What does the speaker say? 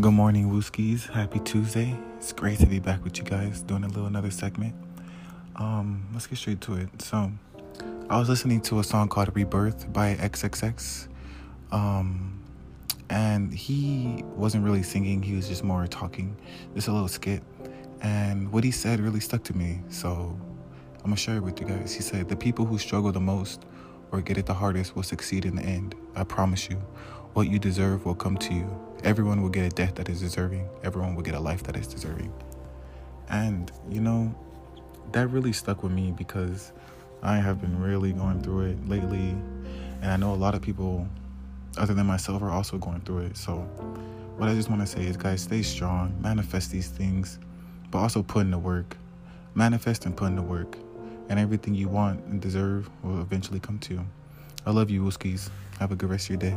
Good morning, Wooskies. Happy Tuesday. It's great to be back with you guys doing a little another segment. Um, let's get straight to it. So, I was listening to a song called Rebirth by XXX. Um, and he wasn't really singing, he was just more talking, just a little skit. And what he said really stuck to me. So, I'm gonna share it with you guys. He said, The people who struggle the most or get it the hardest will succeed in the end. I promise you. What you deserve will come to you. Everyone will get a death that is deserving. Everyone will get a life that is deserving. And, you know, that really stuck with me because I have been really going through it lately. And I know a lot of people, other than myself, are also going through it. So, what I just want to say is, guys, stay strong, manifest these things, but also put in the work. Manifest and put in the work. And everything you want and deserve will eventually come to you. I love you, Wooskies. Have a good rest of your day.